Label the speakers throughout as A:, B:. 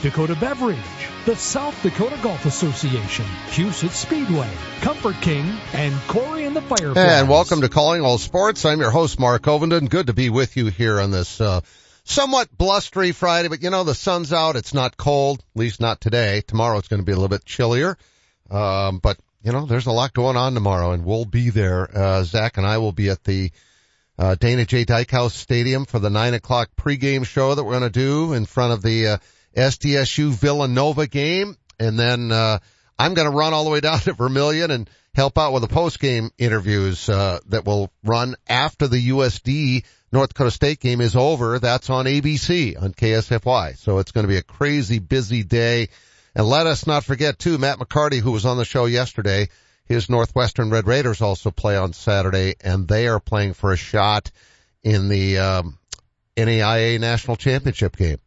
A: Dakota Beverage, the South Dakota Golf Association, Huset Speedway, Comfort King, and Corey and the Fireflies.
B: And welcome to Calling All Sports. I'm your host, Mark Ovenden. Good to be with you here on this, uh, somewhat blustery Friday, but you know, the sun's out. It's not cold, at least not today. Tomorrow it's going to be a little bit chillier. Um, but you know, there's a lot going on tomorrow and we'll be there. Uh, Zach and I will be at the, uh, Dana J. Dykhouse Stadium for the nine o'clock pregame show that we're going to do in front of the, uh, SDSU Villanova game. And then, uh, I'm going to run all the way down to Vermilion and help out with the post-game interviews, uh, that will run after the USD North Dakota State game is over. That's on ABC on KSFY. So it's going to be a crazy busy day. And let us not forget too, Matt McCarty, who was on the show yesterday, his Northwestern Red Raiders also play on Saturday and they are playing for a shot in the, um, NAIA national championship game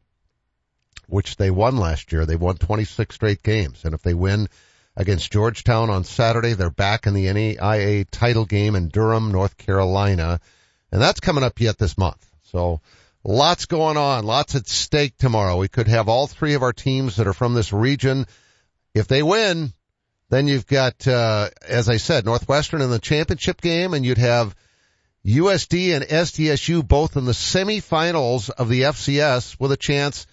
B: which they won last year. They won 26 straight games. And if they win against Georgetown on Saturday, they're back in the NAIA title game in Durham, North Carolina. And that's coming up yet this month. So lots going on, lots at stake tomorrow. We could have all three of our teams that are from this region. If they win, then you've got, uh, as I said, Northwestern in the championship game and you'd have USD and SDSU both in the semifinals of the FCS with a chance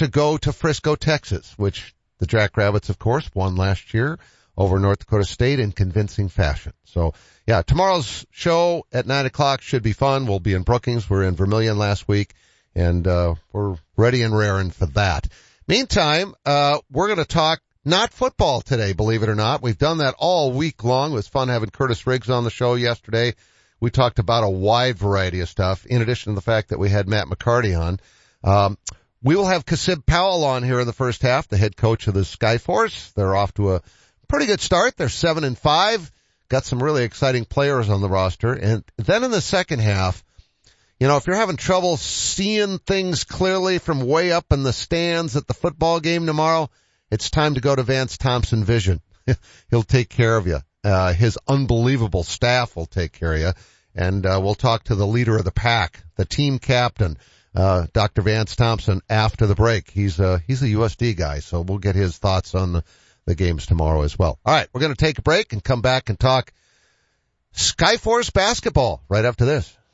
B: to go to Frisco, Texas, which the Jackrabbits, of course, won last year over North Dakota State in convincing fashion. So yeah, tomorrow's show at nine o'clock should be fun. We'll be in Brookings. We are in Vermilion last week and, uh, we're ready and raring for that. Meantime, uh, we're going to talk not football today, believe it or not. We've done that all week long. It was fun having Curtis Riggs on the show yesterday. We talked about a wide variety of stuff in addition to the fact that we had Matt McCarty on. Um, we will have Kasib Powell on here in the first half, the head coach of the Skyforce. They're off to a pretty good start. They're seven and five. Got some really exciting players on the roster. And then in the second half, you know, if you're having trouble seeing things clearly from way up in the stands at the football game tomorrow, it's time to go to Vance Thompson Vision. He'll take care of you. Uh, his unbelievable staff will take care of you. And, uh, we'll talk to the leader of the pack, the team captain, uh, Dr. Vance Thompson after the break. He's uh, he's a USD guy, so we'll get his thoughts on the, the games tomorrow as well. All right, we're going to take a break and come back and talk Skyforce basketball right after this.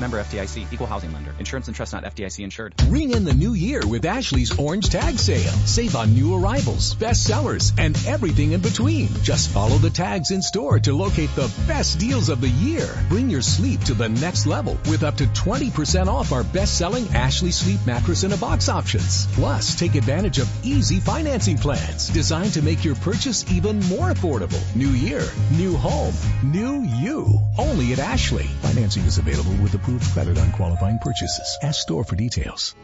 C: Member FDIC, equal housing lender. Insurance and trust not FDIC insured.
D: Ring in the new year with Ashley's Orange Tag Sale. Save on new arrivals, best sellers, and everything in between. Just follow the tags in store to locate the best deals of the year. Bring your sleep to the next level with up to 20% off our best-selling Ashley Sleep Mattress in a Box options. Plus, take advantage of easy financing plans designed to make your purchase even more affordable. New year, new home, new you. Only at Ashley. Financing is available with approved credit on qualifying purchases. Ask store for details.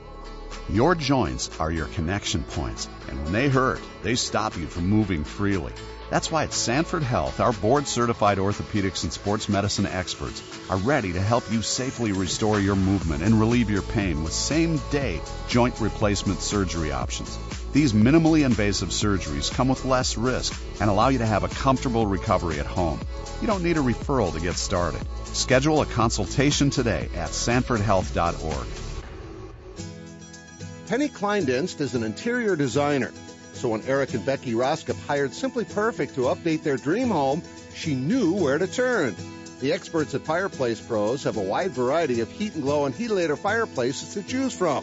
E: Your joints are your connection points, and when they hurt, they stop you from moving freely. That's why at Sanford Health, our board certified orthopedics and sports medicine experts are ready to help you safely restore your movement and relieve your pain with same day joint replacement surgery options. These minimally invasive surgeries come with less risk and allow you to have a comfortable recovery at home. You don't need a referral to get started. Schedule a consultation today at sanfordhealth.org.
B: Penny Kleindienst is an interior designer. So when Eric and Becky Roskop hired Simply Perfect to update their dream home, she knew where to turn. The experts at Fireplace Pros have a wide variety of heat and glow and heatilator fireplaces to choose from.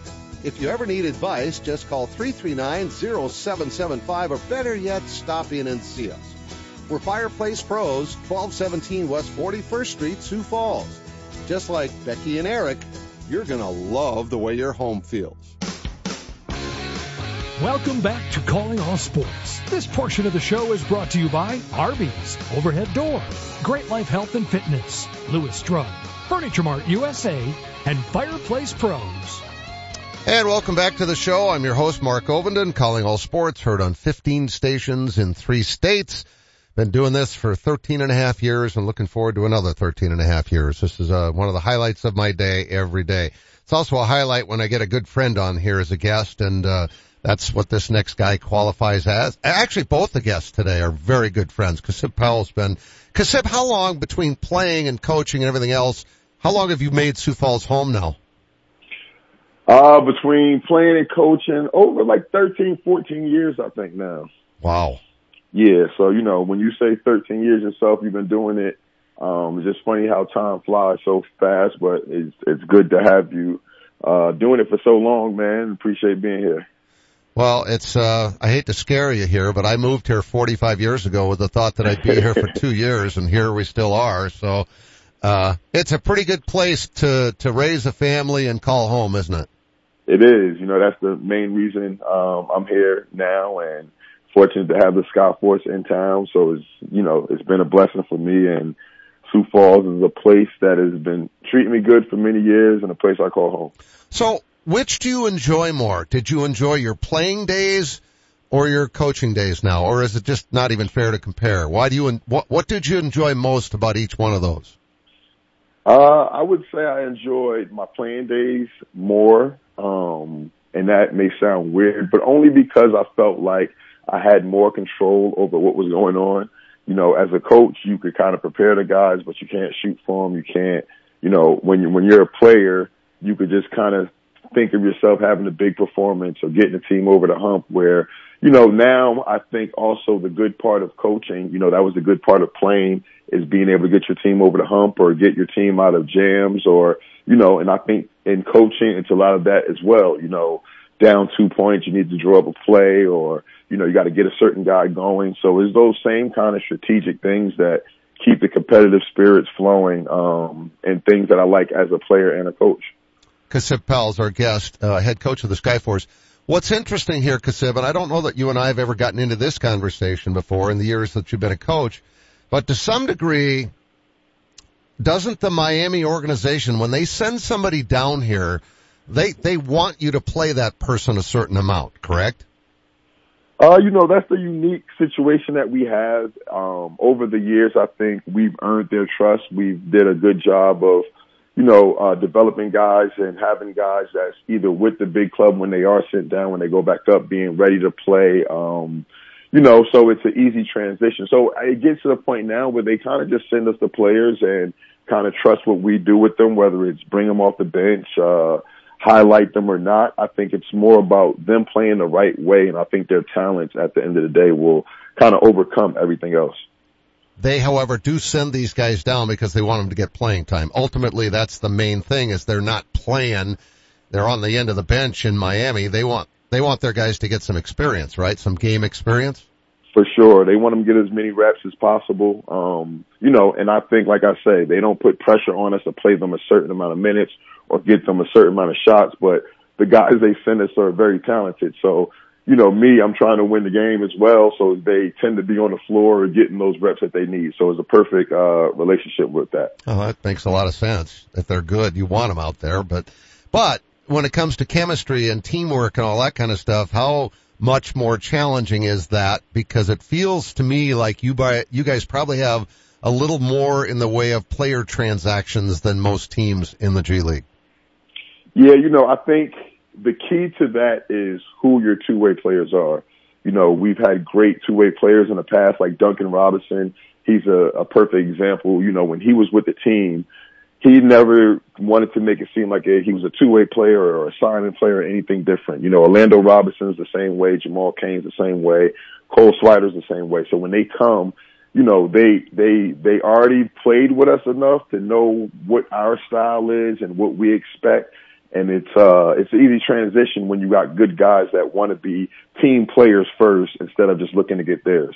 B: If you ever need advice, just call 339-0775 or better yet, stop in and see us. We're Fireplace Pros, 1217 West 41st Street, Sioux Falls. Just like Becky and Eric, you're going to love the way your home feels.
A: Welcome back to Calling All Sports. This portion of the show is brought to you by Arby's, Overhead Door, Great Life Health and Fitness, Lewis Drug, Furniture Mart USA, and Fireplace Pros.
B: And welcome back to the show. I'm your host, Mark Ovenden, calling all sports, heard on 15 stations in three states. Been doing this for 13 and a half years and looking forward to another 13 and a half years. This is uh, one of the highlights of my day every day. It's also a highlight when I get a good friend on here as a guest and, uh, that's what this next guy qualifies as. Actually, both the guests today are very good friends. Kasib Powell's been, Kasib, how long between playing and coaching and everything else, how long have you made Sioux Falls home now?
F: Uh, between playing and coaching over like 13, 14 years, I think now.
B: Wow.
F: Yeah. So, you know, when you say 13 years yourself, you've been doing it. Um, it's just funny how time flies so fast, but it's, it's good to have you, uh, doing it for so long, man. Appreciate being here.
B: Well, it's, uh, I hate to scare you here, but I moved here 45 years ago with the thought that I'd be here for two years and here we still are. So, uh, it's a pretty good place to, to raise a family and call home, isn't it?
F: It is. You know, that's the main reason, um, I'm here now and fortunate to have the Skyforce in town. So it's, you know, it's been a blessing for me and Sioux Falls is a place that has been treating me good for many years and a place I call home.
B: So which do you enjoy more? Did you enjoy your playing days or your coaching days now, or is it just not even fair to compare? Why do you, what, what did you enjoy most about each one of those?
F: Uh, I would say I enjoyed my playing days more. Um, and that may sound weird, but only because I felt like I had more control over what was going on. You know, as a coach, you could kind of prepare the guys, but you can't shoot for them. You can't, you know, when you, when you're a player, you could just kind of think of yourself having a big performance or getting the team over the hump where, you know, now I think also the good part of coaching, you know, that was the good part of playing is being able to get your team over the hump or get your team out of jams or, you know, and I think in coaching, it's a lot of that as well, you know, down two points, you need to draw up a play or, you know, you got to get a certain guy going. So it's those same kind of strategic things that keep the competitive spirits flowing, um, and things that I like as a player and a coach.
B: Kasib Powell's our guest, uh, head coach of the Skyforce. What's interesting here, Kasib, and I don't know that you and I have ever gotten into this conversation before in the years that you've been a coach, but to some degree, doesn't the Miami organization, when they send somebody down here, they, they want you to play that person a certain amount, correct?
F: Uh, you know, that's the unique situation that we have. Um, over the years, I think we've earned their trust. We've did a good job of, you know, uh, developing guys and having guys that's either with the big club when they are sent down, when they go back up, being ready to play. Um, you know, so it's an easy transition. So it gets to the point now where they kind of just send us the players and kind of trust what we do with them, whether it's bring them off the bench, uh, highlight them or not. I think it's more about them playing the right way. And I think their talents at the end of the day will kind of overcome everything else.
B: They, however, do send these guys down because they want them to get playing time. Ultimately, that's the main thing is they're not playing they're on the end of the bench in Miami. They want they want their guys to get some experience, right? Some game experience.
F: For sure, they want them to get as many reps as possible. Um, you know, and I think, like I say, they don't put pressure on us to play them a certain amount of minutes or get them a certain amount of shots, but the guys they send us are very talented. So you know, me, I'm trying to win the game as well. So they tend to be on the floor getting those reps that they need. So it's a perfect, uh, relationship with that.
B: Oh, that makes a lot of sense. If they're good, you want them out there. But, but when it comes to chemistry and teamwork and all that kind of stuff, how much more challenging is that? Because it feels to me like you buy, you guys probably have a little more in the way of player transactions than most teams in the G League.
F: Yeah, you know, I think the key to that is who your two way players are. You know, we've had great two way players in the past, like Duncan Robinson. He's a, a perfect example. You know, when he was with the team, he never wanted to make it seem like he was a two way player or a signing player or anything different. You know, Orlando Robinson's the same way, Jamal Cain's the same way, Cole Swider's the same way. So when they come, you know, they, they, they already played with us enough to know what our style is and what we expect and it's uh it's an easy transition when you got good guys that want to be team players first instead of just looking to get theirs.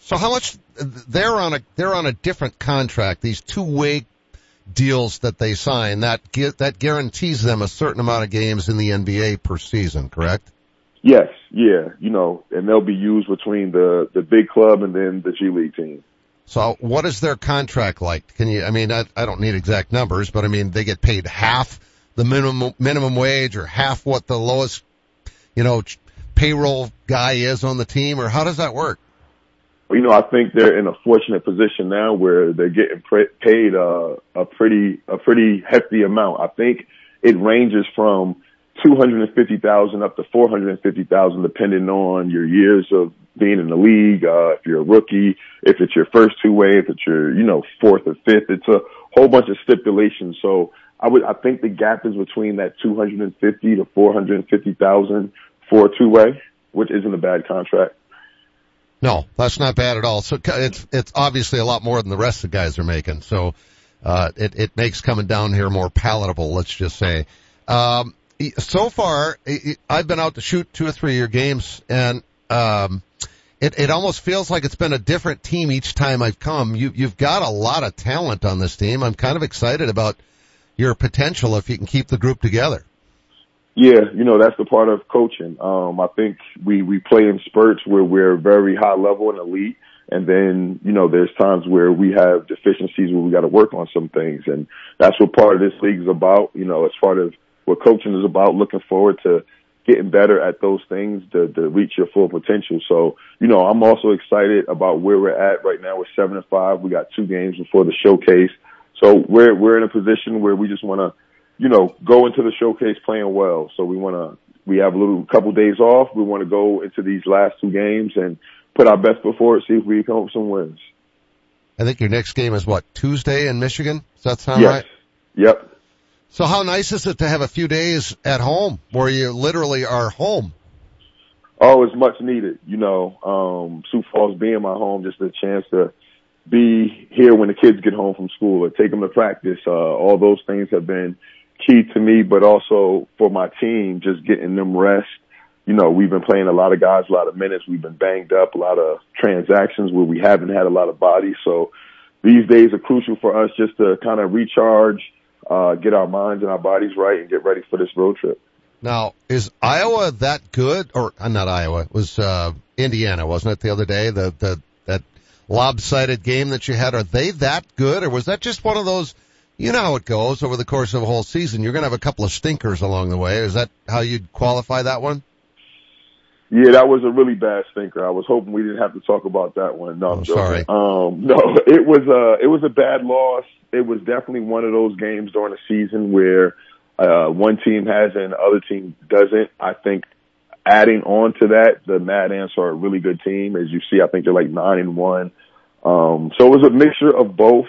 B: So how much they're on a they're on a different contract. These two way deals that they sign that that guarantees them a certain amount of games in the NBA per season. Correct?
F: Yes. Yeah. You know, and they'll be used between the the big club and then the G League team.
B: So what is their contract like? Can you? I mean, I, I don't need exact numbers, but I mean they get paid half the minimum minimum wage or half what the lowest, you know, payroll guy is on the team, or how does that work?
F: Well, you know, I think they're in a fortunate position now where they're getting paid uh, a pretty a pretty hefty amount. I think it ranges from two hundred and fifty thousand up to four hundred and fifty thousand, depending on your years of being in the league. Uh, if you're a rookie, if it's your first two way, if it's your you know fourth or fifth, it's a whole bunch of stipulations. So I would, I think the gap is between that 250 to 450,000 for a two way, which isn't a bad contract.
B: No, that's not bad at all. So it's, it's obviously a lot more than the rest of the guys are making. So, uh, it, it makes coming down here more palatable, let's just say. Um, so far, I've been out to shoot two or three your games and, um, it, it almost feels like it's been a different team each time I've come. You, you've got a lot of talent on this team. I'm kind of excited about your potential if you can keep the group together.
F: Yeah, you know, that's the part of coaching. Um, I think we, we play in spurts where we're very high level and elite. And then, you know, there's times where we have deficiencies where we got to work on some things. And that's what part of this league is about. You know, as part of what coaching is about, looking forward to getting better at those things to, to reach your full potential. So, you know, I'm also excited about where we're at right now. We're seven and five. We got two games before the showcase. So we're we're in a position where we just want to, you know, go into the showcase playing well. So we want to we have a little couple days off. We want to go into these last two games and put our best foot forward, see if we can come up with some wins.
B: I think your next game is what Tuesday in Michigan. Does that sound
F: yes.
B: right?
F: Yep.
B: So how nice is it to have a few days at home where you literally are home?
F: Oh, it's much needed. You know, um, Sioux Falls being my home, just a chance to be here when the kids get home from school or take them to practice. Uh, all those things have been key to me, but also for my team, just getting them rest. You know, we've been playing a lot of guys, a lot of minutes. We've been banged up, a lot of transactions where we haven't had a lot of bodies. So these days are crucial for us just to kind of recharge, uh, get our minds and our bodies right and get ready for this road trip.
B: Now, is Iowa that good or uh, not Iowa? It was, uh, Indiana, wasn't it the other day? The, the, lopsided game that you had, are they that good or was that just one of those, you know how it goes over the course of a whole season. You're going to have a couple of stinkers along the way. Is that how you'd qualify that one?
F: Yeah, that was a really bad stinker. I was hoping we didn't have to talk about that one. No,
B: I'm oh, sorry.
F: Um, no, it was a, it was a bad loss. It was definitely one of those games during the season where, uh, one team has and the other team doesn't. I think adding on to that, the Mad Ants are a really good team. As you see, I think they're like nine and one. Um, so it was a mixture of both.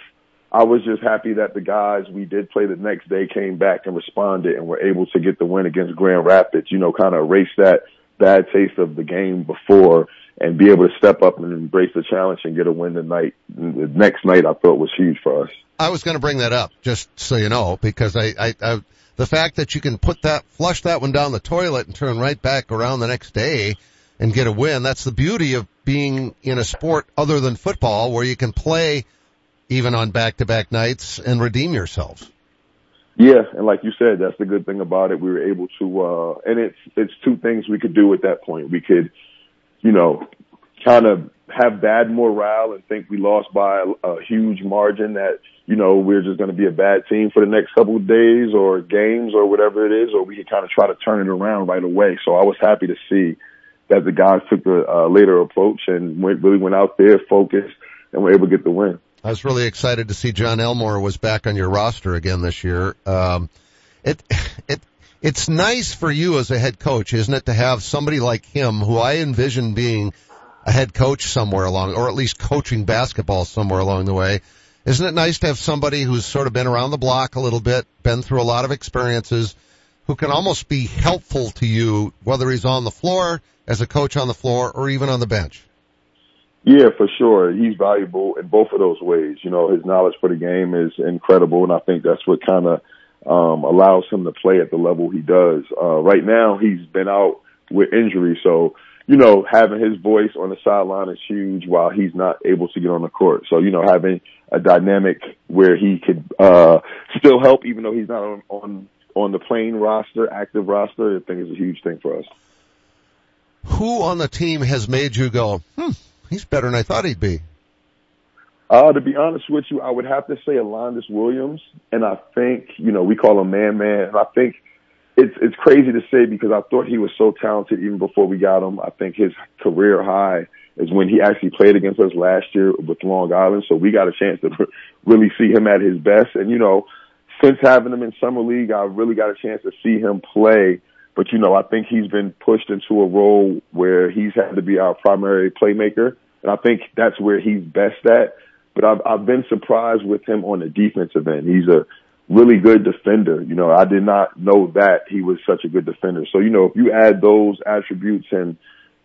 F: I was just happy that the guys we did play the next day came back and responded and were able to get the win against Grand Rapids, you know, kind of erase that bad taste of the game before and be able to step up and embrace the challenge and get a win tonight. The next night I thought was huge for us.
B: I was going to bring that up just so you know, because I, I, I
G: the fact that you can put that, flush that one down the toilet and turn right back around the next day and get a win. That's the beauty of being in a sport other than football where you can play even on back to back nights and redeem yourselves.
F: Yeah, and like you said, that's the good thing about it. We were able to, uh, and it's it's two things we could do at that point. We could, you know, kind of have bad morale and think we lost by a, a huge margin that you know we're just going to be a bad team for the next couple of days or games or whatever it is, or we could kind of try to turn it around right away. So I was happy to see that the guys took the uh, later approach and went, really went out there, focused, and were able to get the win.
G: I was really excited to see Jon Elmore was back on your roster again this year. Um, it, it, it's nice for you as a head coach, isn't it, to have somebody like him who I envision being a head coach somewhere along, or at least coaching basketball somewhere along the way. Isn't it nice to have somebody who's sort of been around the block a little bit, been through a lot of experiences, who can almost be helpful to you, whether he's on the floor, as a coach on the floor, or even on the bench?
F: Yeah, for sure. He's valuable in both of those ways. You know, his knowledge for the game is incredible, and I think that's what kind of um, allows him to play at the level he does. Uh, right now, he's been out with injury, so you know, having his voice on the sideline is huge while he's not able to get on the court. So, you know, having a dynamic where he could uh still help even though he's not on on, on the playing roster, active roster, I think is a huge thing for us.
G: Who on the team has made you go, hmm, he's better than I thought he'd be.
F: Uh, to be honest with you, I would have to say Alondes Williams, and I think you know we call him Man Man, and I think it's it's crazy to say because I thought he was so talented even before we got him. I think his career high is when he actually played against us last year with Long Island, so we got a chance to really see him at his best. And you know, since having him in summer league, I really got a chance to see him play. But you know, I think he's been pushed into a role where he's had to be our primary playmaker, and I think that's where he's best at but I've, I've been surprised with him on the defensive end. He's a really good defender. You know, I did not know that he was such a good defender. So, you know, if you add those attributes and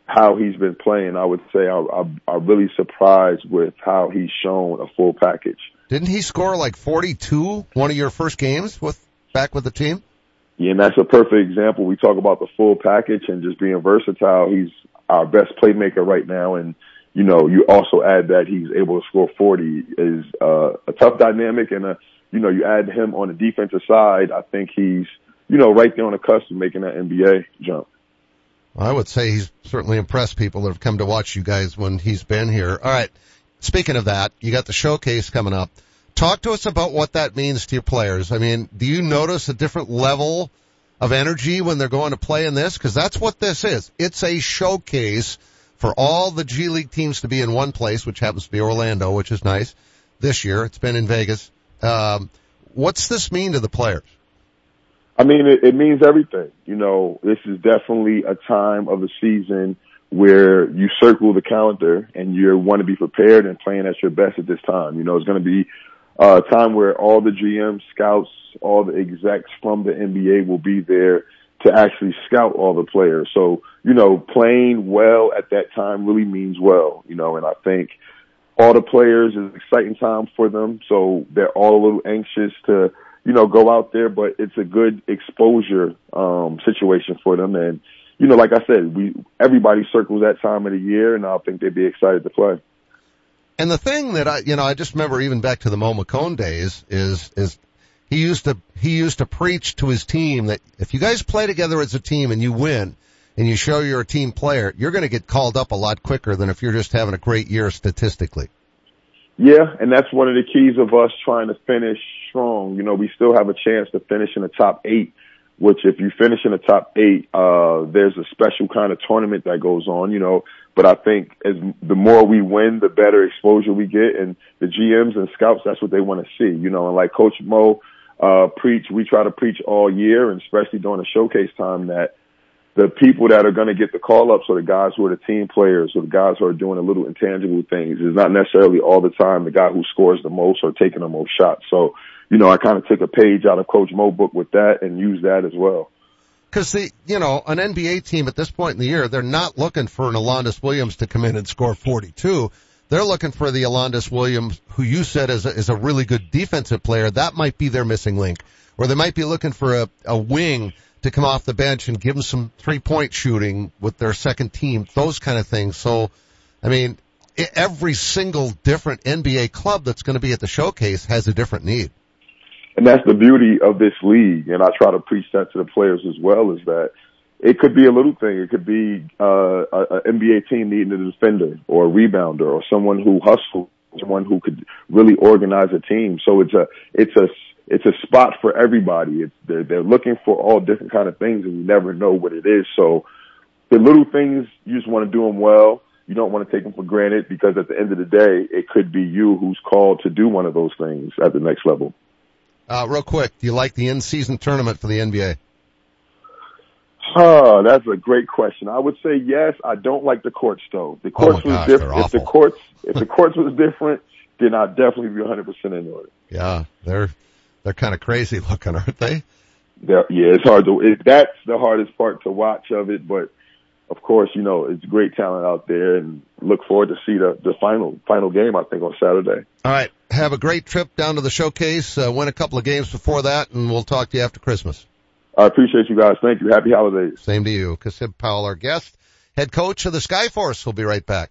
F: how he's been playing, I would say I, I, I'm really surprised with how he's shown a full package.
G: Didn't he score like 42 one of your first games with back with the team?
F: Yeah, and that's a perfect example. We talk about the full package and just being versatile. He's our best playmaker right now, and you know, you also add that he's able to score 40 is uh, a tough dynamic and a, you know, you add him on the defensive side. I think he's, you know, right there on the cusp of making that NBA jump.
G: I would say he's certainly impressed people that have come to watch you guys when he's been here. All right. Speaking of that, you got the showcase coming up. Talk to us about what that means to your players. I mean, do you notice a different level of energy when they're going to play in this? Cause that's what this is. It's a showcase for all the G League teams to be in one place, which happens to be Orlando, which is nice this year. It's been in Vegas. Um, what's this mean to the players?
F: I mean, it, it means everything. You know, this is definitely a time of the season where you circle the calendar and you want to be prepared and playing at your best at this time. You know, it's going to be a time where all the GMs, scouts, all the execs from the NBA will be there to actually scout all the players. So, you know, playing well at that time really means well, you know, and I think all the players is exciting time for them. So they're all a little anxious to, you know, go out there, but it's a good exposure, um, situation for them. And, you know, like I said, we, everybody circles that time of the year and I think they'd be excited to play.
G: And the thing that I, you know, I just remember even back to the Mo McHone days is, is he used to he used to preach to his team that if you guys play together as a team and you win and you show you're a team player, you're going to get called up a lot quicker than if you're just having a great year statistically.
F: Yeah, and that's one of the keys of us trying to finish strong. You know, we still have a chance to finish in the top eight, which if you finish in the top eight, uh, there's a special kind of tournament that goes on, you know, but I think as the more we win, the better exposure we get and the GMs and scouts, that's what they want to see, you know, and like Coach Mo, uh, preach, we try to preach all year, and especially during the showcase time that the people that are going to get the call ups are the guys who are the team players or the guys who are doing the little intangible things. It's not necessarily all the time the guy who scores the most or taking the most shots. So, you know, I kind of took a page out of Coach Mo book with that and used that as well.
G: Cause the, you know, an NBA team at this point in the year, they're not looking for an Alondes Williams to come in and score 42. They're looking for the Alondes Williams, who you said is a, is a really good defensive player. That might be their missing link.
B: or they might be looking for a, a wing to come off the bench and give them some three point shooting with their second team, those kind of things. So, I mean, every single different NBA club that's going to be at the showcase has a different need.
F: And that's the beauty of this league. And I try to preach that to the players as well is that it could be a little thing. It could be uh, an NBA team needing a defender or a rebounder or someone who hustles, someone who could really organize a team. So it's a it's a it's a spot for everybody. It's they're, they're looking for all different kind of things, and you never know what it is. So the little things you just want to do them well. You don't want to take them for granted because at the end of the day, it could be you who's called to do one of those things at the next level.
B: Uh, real quick, do you like the in-season tournament for the NBA?
F: Oh, that's a great question. I would say yes. I don't like the courts though. The courts
B: oh
F: was
B: gosh,
F: different. If the courts, if the courts was different, then I'd definitely be 100% into it.
B: Yeah, they're they're kind of crazy looking, aren't they?
F: They're, yeah, it's hard to. It, that's the hardest part to watch of it, but of course, you know, it's great talent out there, and look forward to see the the final final game. I think on Saturday.
B: All right, have a great trip down to the showcase. Uh, win a couple of games before that, and we'll talk to you after Christmas.
F: I appreciate you guys. Thank you. Happy holidays.
B: Same to you. Kasib Powell, our guest, head coach of the Skyforce, We'll be right back.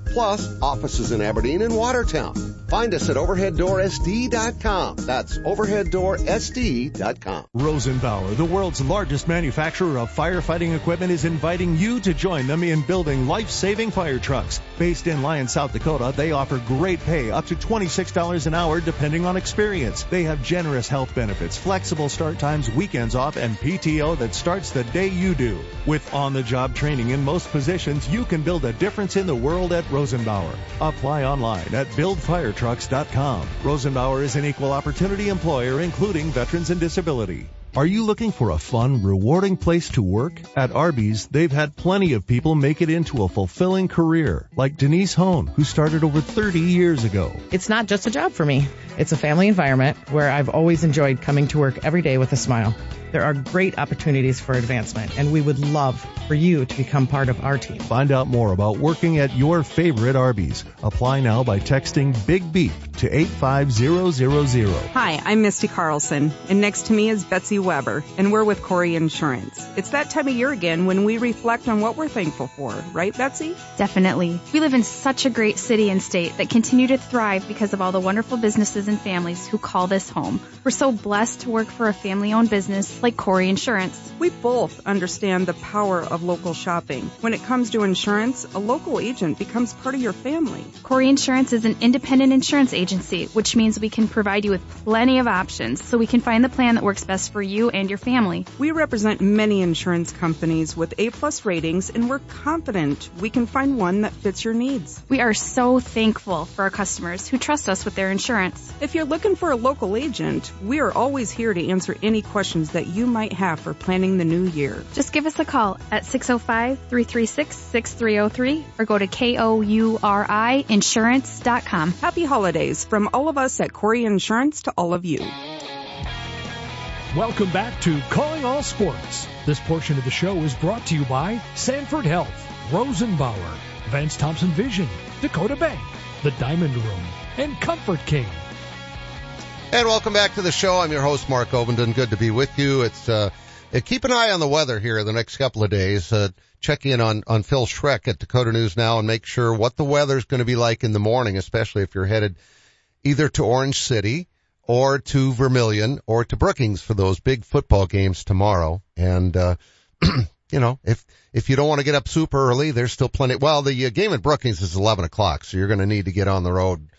B: plus offices in Aberdeen and Watertown. Find us at overheaddoorsd.com. That's overheaddoorsd.com.
H: Rosenbauer, the world's largest manufacturer of firefighting equipment, is inviting you to join them in building life-saving fire trucks. Based in Lyons, South Dakota, they offer great pay up to $26 an hour depending on experience. They have generous health benefits, flexible start times, weekends off, and PTO that starts the day you do. With on-the-job training in most positions, you can build a difference in the world at Rosenbauer. Apply online at buildfiretrucks.com. Rosenbauer is an equal opportunity employer, including veterans and disability. Are you looking for a fun, rewarding place to work? At Arby's, they've had plenty of people make it into a fulfilling career, like Denise Hone, who started over 30 years ago.
I: It's not just a job for me. It's a family environment where I've always enjoyed coming to work every day with a smile. There are great opportunities for advancement, and we would love for you to become part of our team.
H: Find out more about working at your favorite Arby's. Apply now by texting Big Beef to 85000.
J: Hi, I'm Misty Carlson, and next to me is Betsy Weber, and we're with Kouri Insurance. It's that time of year again when we reflect on what we're thankful for, right, Betsy?
K: Definitely. We live in such a great city and state that continue to thrive because of all the wonderful businesses and families who call this home. We're so blessed to work for a family owned business like Kouri Insurance.
J: We both understand the power of local shopping. When it comes to insurance, a local agent becomes part of your family.
K: Kouri Insurance is an independent insurance agency, which means we can provide you with plenty of options so we can find the plan that works best for you and your family.
J: We represent many insurance companies with A plus ratings and we're confident we can find one that fits your needs.
K: We are so thankful for our customers who trust us with their insurance.
J: If you're looking for a local agent, we are always here to answer any questions that you might have for planning the new year.
K: Just give us a call at 605-336-6303 or go to K-O-U-R-I insurance.com.
J: Happy holidays from all of us at Kouri Insurance to all of you.
A: Welcome back to Calling All Sports. This portion of the show is brought to you by Sanford Health, Rosenbauer, Vance Thompson Vision, Dakota Bank, the Diamond Room, and Comfort King.
G: And welcome back to the show. I'm your host, Mark Ovenden. Good to be with you. It's, uh, keep an eye on the weather here the next couple of days. Uh, check in on, on Phil Schreck at Dakota News Now and make sure what the weather's going to be like in the morning, especially if you're headed either to Orange City or to Vermilion or to Brookings for those big football games tomorrow. And, uh, you know, if, if you don't want to get up super early, there's still plenty. Well, the uh, game at Brookings is 11 o'clock, so you're going to need to get on the road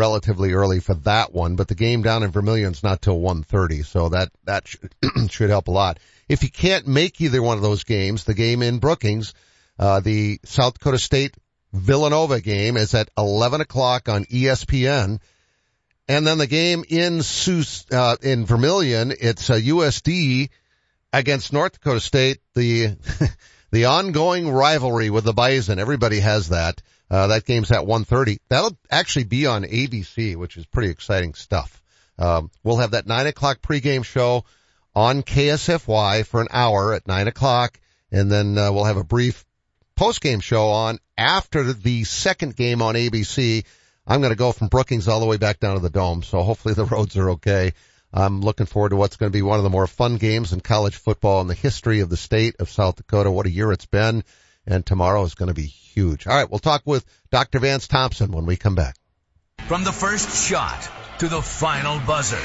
G: relatively early for that one. But the game down in Vermilion's not till 1.30, so that, that should, help a lot. If you can't make either one of those games, the game in Brookings, uh, the South Dakota State Villanova game is at 11 o'clock on ESPN. And then the game in Sus, uh, in Vermilion, it's a USD against North Dakota State. The, the ongoing rivalry with the Bison. Everybody has that. Uh, that game's at 1.30. That'll actually be on ABC, which is pretty exciting stuff. Um, we'll have that nine o'clock pregame show on KSFY for an hour at nine o'clock. And then, uh, we'll have a brief postgame show on after the second game on ABC I'm going to go from Brookings all the way back down to the Dome. So hopefully the roads are okay. I'm looking forward to what's going to be one of the more fun games in college football in the history of the state of South Dakota. What a year it's been. And tomorrow is going to be huge. All right. We'll talk with Dr. Vance Thompson when we come back.
L: From the first shot to the final buzzer.